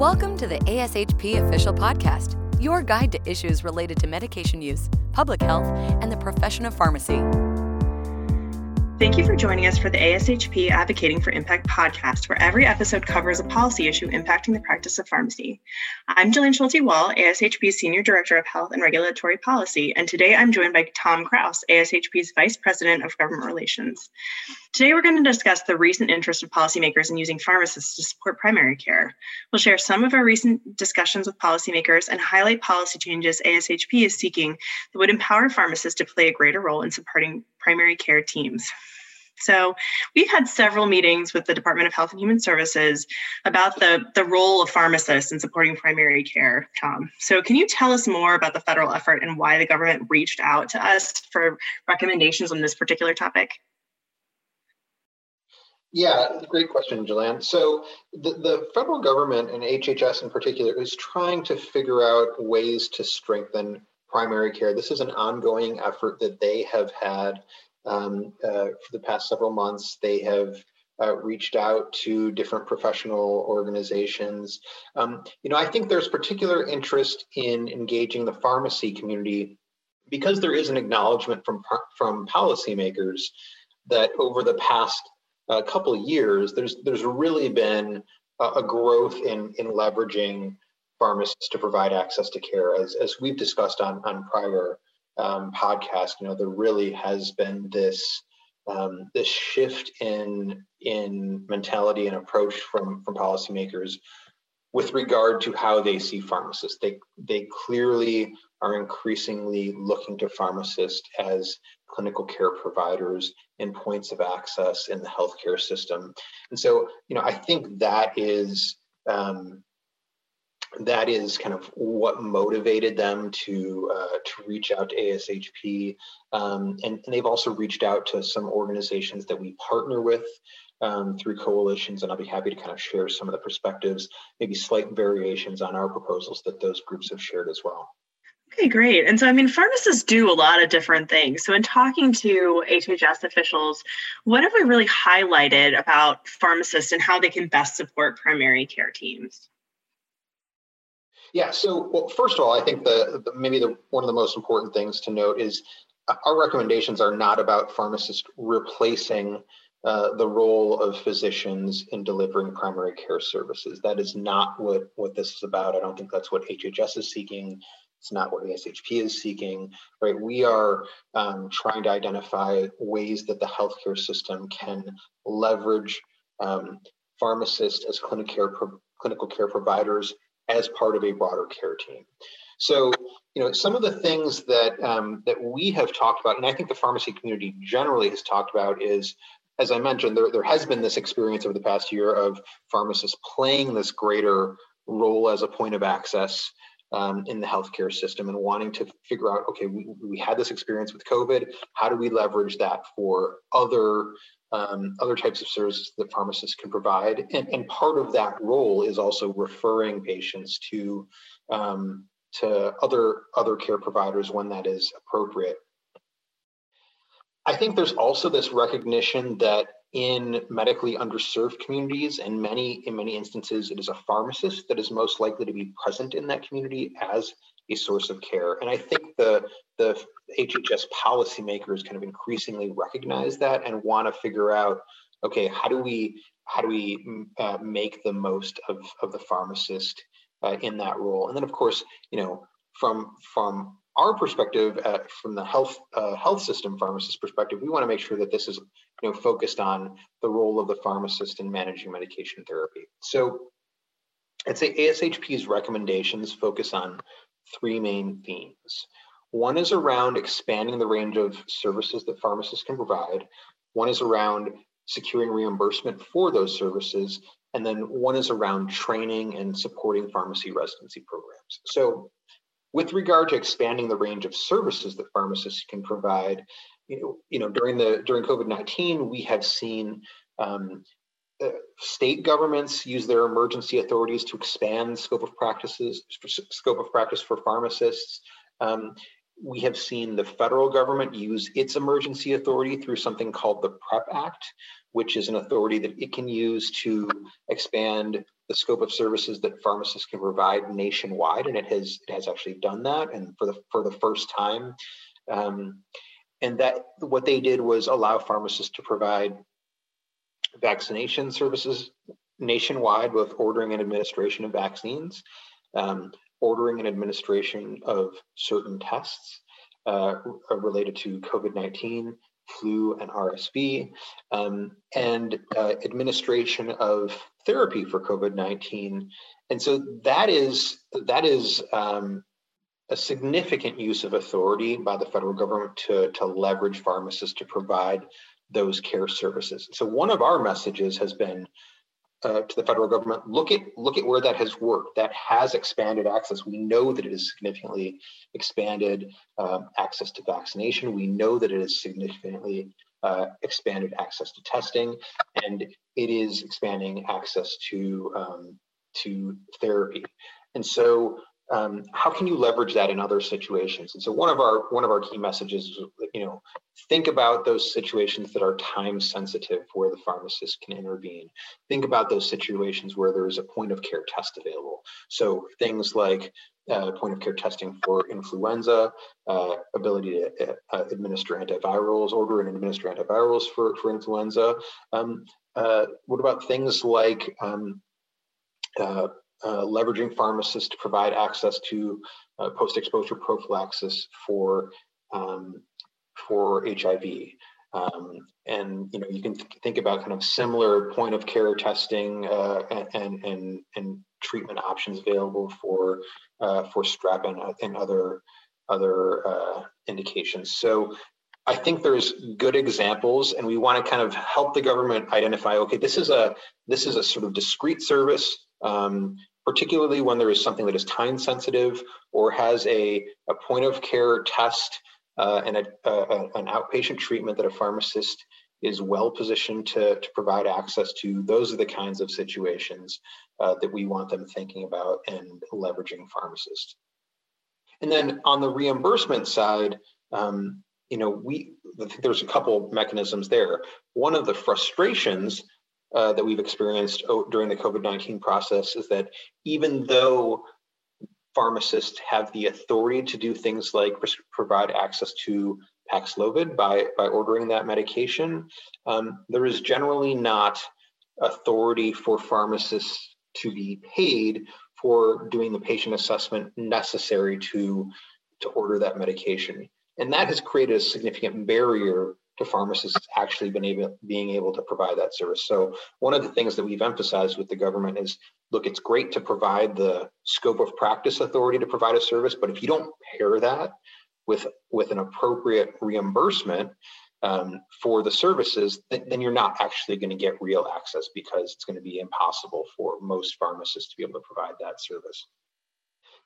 Welcome to the ASHP Official Podcast, your guide to issues related to medication use, public health, and the profession of pharmacy. Thank you for joining us for the ASHP Advocating for Impact podcast, where every episode covers a policy issue impacting the practice of pharmacy. I'm Jillian Schulte Wall, ASHP's Senior Director of Health and Regulatory Policy, and today I'm joined by Tom Kraus, ASHP's Vice President of Government Relations. Today we're going to discuss the recent interest of policymakers in using pharmacists to support primary care. We'll share some of our recent discussions with policymakers and highlight policy changes ASHP is seeking that would empower pharmacists to play a greater role in supporting primary care teams. So we've had several meetings with the Department of Health and Human Services about the, the role of pharmacists in supporting primary care, Tom. So can you tell us more about the federal effort and why the government reached out to us for recommendations on this particular topic? Yeah, great question, Jillian. So the, the federal government and HHS in particular is trying to figure out ways to strengthen primary care. This is an ongoing effort that they have had um, uh, for the past several months. They have uh, reached out to different professional organizations. Um, you know, I think there's particular interest in engaging the pharmacy community because there is an acknowledgement from from policymakers that over the past uh, couple of years, there's there's really been a, a growth in in leveraging pharmacists to provide access to care, as as we've discussed on on prior um, podcast, you know, there really has been this um, this shift in in mentality and approach from from policymakers with regard to how they see pharmacists. They they clearly are increasingly looking to pharmacists as clinical care providers and points of access in the healthcare system. And so, you know, I think that is um, that is kind of what motivated them to uh, to reach out to ASHP, um, and, and, they've also reached out to some organizations that we partner with um, through coalitions, and I'll be happy to kind of share some of the perspectives, maybe slight variations on our proposals that those groups have shared as well. Okay, great. And so, I mean, pharmacists do a lot of different things. So, in talking to HHS officials, what have we really highlighted about pharmacists and how they can best support primary care teams? Yeah. So, well, first of all, I think the, the maybe the one of the most important things to note is uh, our recommendations are not about pharmacists replacing uh, the role of physicians in delivering primary care services. That is not what what this is about. I don't think that's what HHS is seeking. It's not what ASHP is seeking, right? We are um, trying to identify ways that the healthcare system can leverage um, pharmacists as clinical care, pro- clinical care providers as part of a broader care team. So, you know, some of the things that um, that we have talked about, and I think the pharmacy community generally has talked about, is as I mentioned, there, there has been this experience over the past year of pharmacists playing this greater role as a point of access um, in the healthcare system and wanting to figure out, okay, we, we had this experience with COVID. How do we leverage that for other um, other types of services that pharmacists can provide. And, and part of that role is also referring patients to um, to other other care providers when that is appropriate. I think there's also this recognition that in medically underserved communities and many in many instances it is a pharmacist that is most likely to be present in that community as a source of care. And I think the the HHS policymakers kind of increasingly recognize that and want to figure out, okay, how do we how do we uh, make the most of of the pharmacist uh, in that role? And then, of course, you know, from from our perspective, uh, from the health uh, health system pharmacist perspective, we want to make sure that this is you know focused on the role of the pharmacist in managing medication therapy. So I'd say ASHP's recommendations focus on three main themes. One is around expanding the range of services that pharmacists can provide. One is around securing reimbursement for those services. And then one is around training and supporting pharmacy residency programs. So with regard to expanding the range of services that pharmacists can provide, you know, you know during the during COVID-19, we have seen um, state governments use their emergency authorities to expand scope of practices, scope of practice for pharmacists. Um, we have seen the federal government use its emergency authority through something called the PREP Act, which is an authority that it can use to expand the scope of services that pharmacists can provide nationwide, and it has it has actually done that, and for the for the first time. Um, and that what they did was allow pharmacists to provide vaccination services nationwide, both ordering and administration of vaccines, um, ordering and administration of certain tests uh, related to COVID 19, flu, and RSV, um, and uh, administration of therapy for COVID 19. And so that is, that is um, a significant use of authority by the federal government to, to leverage pharmacists to provide those care services. So one of our messages has been uh, to the federal government, look at look at where that has worked. That has expanded access. We know that it has significantly expanded um, access to vaccination. We know that it has significantly uh, expanded access to testing, and it is expanding access to um, to therapy. And so um, how can you leverage that in other situations? And so one of our one of our key messages is, you know, think about those situations that are time sensitive where the pharmacist can intervene. Think about those situations where there is a point of care test available. So things like uh, point of care testing for influenza, uh, ability to uh, administer antivirals, order and administer antivirals for, for influenza. Um, uh, what about things like um, uh, uh, leveraging pharmacists to provide access to uh, post-exposure prophylaxis for um, for HIV. Um, and you know you can th- think about kind of similar point of care testing uh, and, and and treatment options available for uh, for strep and, and other other uh, indications. So I think there's good examples, and we want to kind of help the government identify. Okay, this is a this is a sort of discrete service. Um, particularly when there is something that is time sensitive or has a, a point of care test uh, and a, a, an outpatient treatment that a pharmacist is well positioned to, to provide access to. Those are the kinds of situations uh, that we want them thinking about and leveraging pharmacists. And then on the reimbursement side, um, you know, we there's a couple mechanisms there. One of the frustrations uh, that we've experienced during the COVID 19 process is that even though pharmacists have the authority to do things like provide access to Paxlovid by, by ordering that medication, um, there is generally not authority for pharmacists to be paid for doing the patient assessment necessary to, to order that medication. And that has created a significant barrier to pharmacists actually been able being able to provide that service. So one of the things that we've emphasized with the government is look, it's great to provide the scope of practice authority to provide a service, but if you don't pair that with with an appropriate reimbursement um, for the services, th- then you're not actually going to get real access because it's going to be impossible for most pharmacists to be able to provide that service.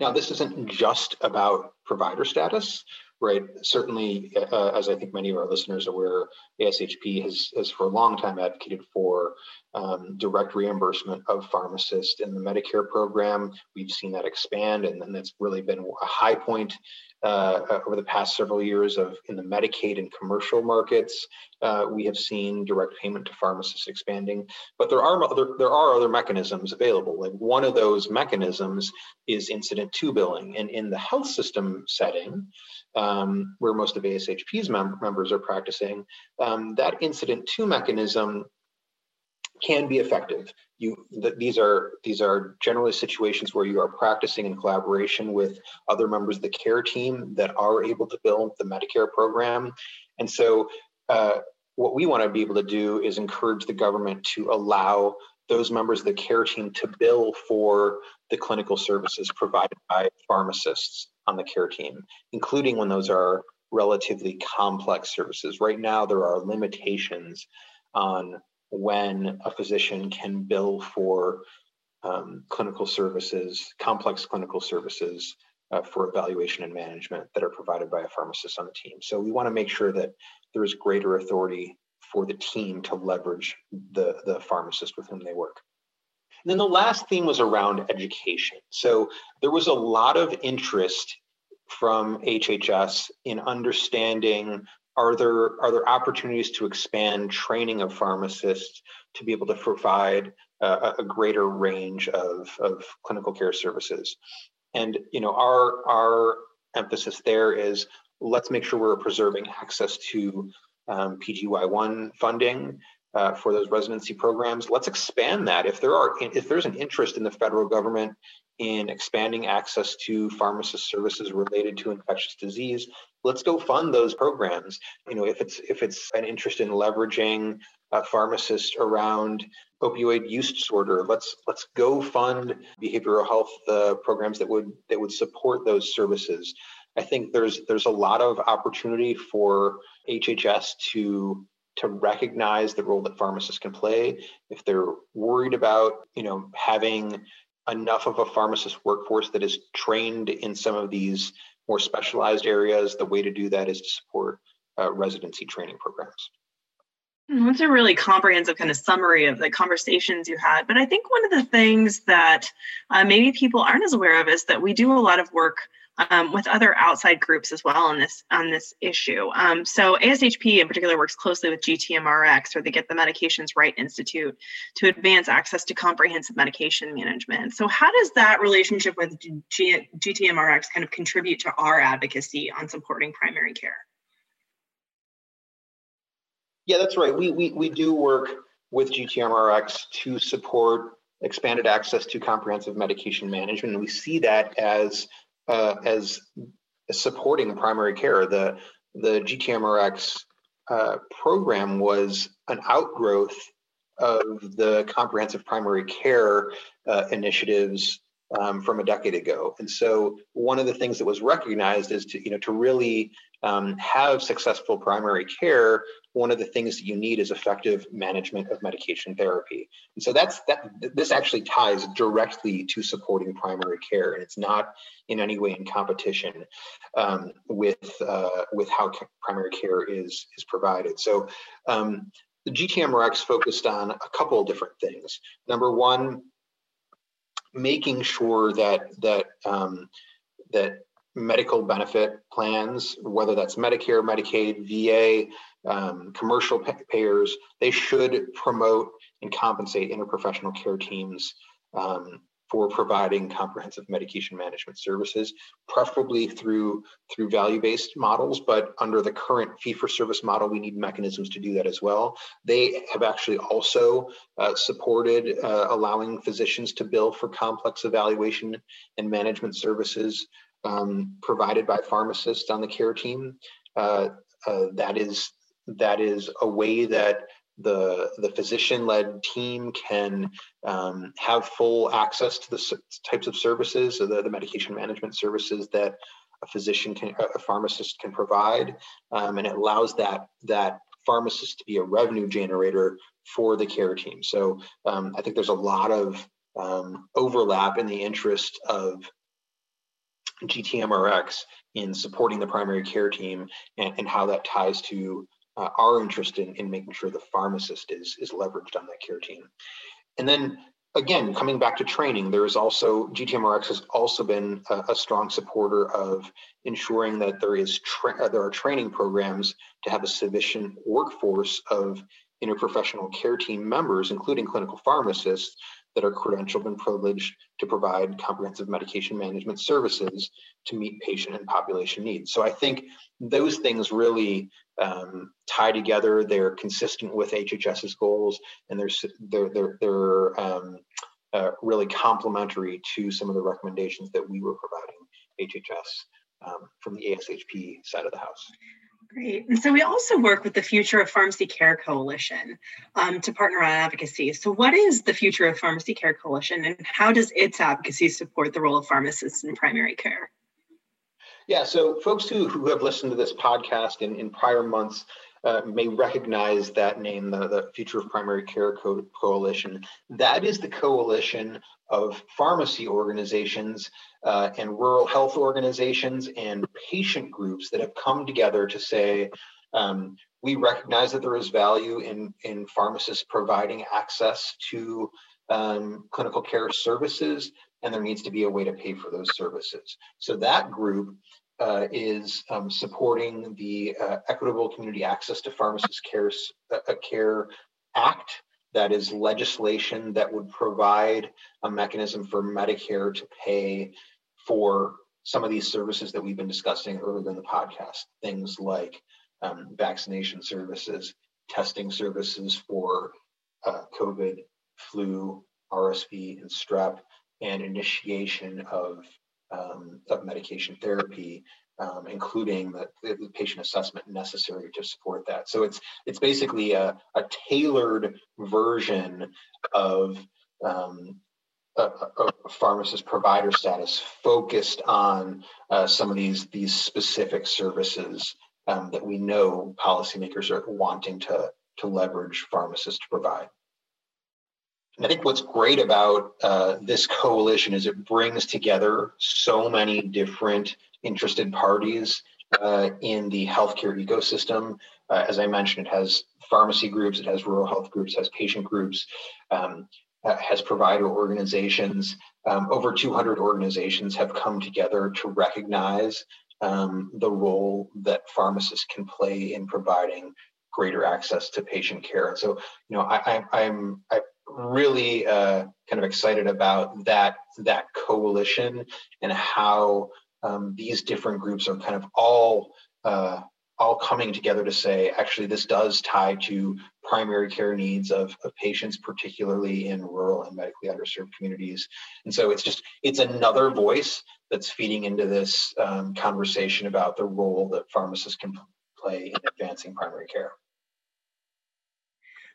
Now, this isn't just about provider status right? Certainly, uh, as I think many of our listeners are aware, ASHP has, has for a long time advocated for um, direct reimbursement of pharmacists in the Medicare program. We've seen that expand, and, and that's really been a high point uh, over the past several years of in the Medicaid and commercial markets. Uh, we have seen direct payment to pharmacists expanding, but there are other there are other mechanisms available. Like one of those mechanisms is incident to billing, and in the health system setting, um, where most of ASHP's mem- members are practicing, um, that incident to mechanism can be effective. You, th- these are these are generally situations where you are practicing in collaboration with other members of the care team that are able to build the Medicare program, and so uh, what we want to be able to do is encourage the government to allow those members of the care team to bill for the clinical services provided by pharmacists on the care team, including when those are relatively complex services. Right now, there are limitations on when a physician can bill for um, clinical services, complex clinical services uh, for evaluation and management that are provided by a pharmacist on the team. So we want to make sure that there is greater authority for the team to leverage the, the pharmacist with whom they work. And then the last theme was around education. So there was a lot of interest from HHS in understanding are there are there opportunities to expand training of pharmacists to be able to provide a, greater range of, of clinical care services? And you know our our emphasis there is let's make sure we're preserving access to um, pgy1 funding uh, for those residency programs. Let's expand that. If there are if there's an interest in the federal government in expanding access to pharmacist services related to infectious disease let's go fund those programs. You know if it's if it's an interest in leveraging a pharmacist around opioid use disorder let's let's go fund behavioral health uh, programs that would that would support those services. I think there's there's a lot of opportunity for hhs to to recognize the role that pharmacists can play if they're worried about you know having enough of a pharmacist workforce that is trained in some of these more specialized areas, the way to do that is to support uh, residency training programs. Hmm, that's a really comprehensive kind of summary of the conversations you had. But I think one of the things that uh, maybe people aren't as aware of is that we do a lot of work um, with other outside groups as well on this on this issue. Um, so ASHP in particular works closely with GTMRX or the Get the Medications Right Institute to advance access to comprehensive medication management. So how does that relationship with G- GTMRX kind of contribute to our advocacy on supporting primary care? Yeah, that's right. We we we do work with GTMRX to support expanded access to comprehensive medication management, and we see that as uh, as supporting primary care. The the GTMRX uh, program was an outgrowth of the comprehensive primary care uh, initiatives um, from a decade ago. And so one of the things that was recognized is to, you know, to really um, have successful primary care, one of the things that you need is effective management of medication therapy. And so that's that. This actually ties directly to supporting primary care, and it's not in any way in competition um, with uh, with how primary care is is provided. So. Um, the GTMRX focused on a couple of different things. Number one, making sure that that um, that medical benefit plans, whether that's Medicare, Medicaid, VA, um, commercial payers, they should promote and compensate interprofessional care teams um, for providing comprehensive medication management services, preferably through through value-based models. But under the current fee-for-service model, we need mechanisms to do that as well. They have actually also uh, supported uh, allowing physicians to bill for complex evaluation and management services um, provided by pharmacists on the care team. Uh, uh that is that is a way that the the physician-led team can um, have full access to the types of services, so the, the medication management services that a physician can, a pharmacist can provide, um, and it allows that that pharmacist to be a revenue generator for the care team. So um, I think there's a lot of um, overlap in the interest of GTMRX in supporting the primary care team and, and how that ties to uh, our interest in, in making sure the pharmacist is, is leveraged on that care team. And then again, coming back to training, there is also GTMRX has also been a, a strong supporter of ensuring that there is tra- uh, there are training programs to have a sufficient workforce of interprofessional care team members, including clinical pharmacists, that are credentialed and privileged to provide comprehensive medication management services to meet patient and population needs. So I think those things really um, tie together. They're consistent with HHS's goals, and they're they're they're, they're um, uh, really complementary to some of the recommendations that we were providing HHS um, from the ASHP side of the house. Great. And so we also work with the Future of Pharmacy Care Coalition um, to partner on advocacy. So, what is the Future of Pharmacy Care Coalition and how does its advocacy support the role of pharmacists in primary care? Yeah, so folks who, who have listened to this podcast in, in prior months uh, may recognize that name, the, the Future of Primary Care Co- Coalition. That is the coalition of pharmacy organizations uh, and rural health organizations and patient groups that have come together to say, um, we recognize that there is value in, in pharmacists providing access to um, clinical care services, and there needs to be a way to pay for those services. So that group uh, is um, supporting the uh, Equitable Community Access to Pharmacist Care, uh, Care Act. That is legislation that would provide a mechanism for Medicare to pay for some of these services that we've been discussing earlier in the podcast. Things like um, vaccination services, testing services for uh, COVID, flu, RSV, and strep, and initiation of um, of medication therapy, um, including the, the, patient assessment necessary to support that. So it's it's basically a, a tailored version of um, a, a, pharmacist provider status focused on uh, some of these these specific services um, that we know policymakers are wanting to to leverage pharmacists to provide. I think what's great about uh, this coalition is it brings together so many different interested parties uh, in the healthcare ecosystem. Uh, as I mentioned, it has pharmacy groups, it has rural health groups, has patient groups, um, uh, has provider organizations. Um, over 200 organizations have come together to recognize um, the role that pharmacists can play in providing greater access to patient care. And so, you know, I, I, I'm I really uh, kind of excited about that that coalition and how um, these different groups are kind of all uh, all coming together to say actually this does tie to primary care needs of, of patients particularly in rural and medically underserved communities. And so it's just it's another voice that's feeding into this um, conversation about the role that pharmacists can play in advancing primary care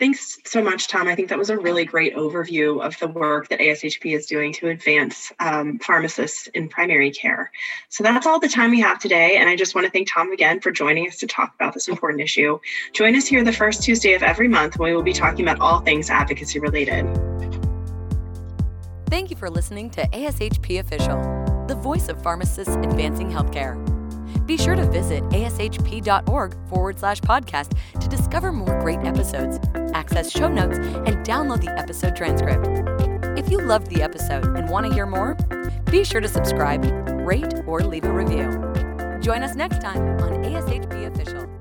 Thanks so much, Tom. I think that was a really great overview of the work that ASHP is doing to advance um, pharmacists in primary care. So that's all the time we have today. And I just want to thank Tom again for joining us to talk about this important issue. Join us here the first Tuesday of every month when we will be talking about all things advocacy related. Thank you for listening to ASHP Official, the voice of pharmacists advancing healthcare. Be sure to visit ashp.org forward slash podcast to discover more great episodes, access show notes, and download the episode transcript. If you loved the episode and want to hear more, be sure to subscribe, rate, or leave a review. Join us next time on ASHP Official.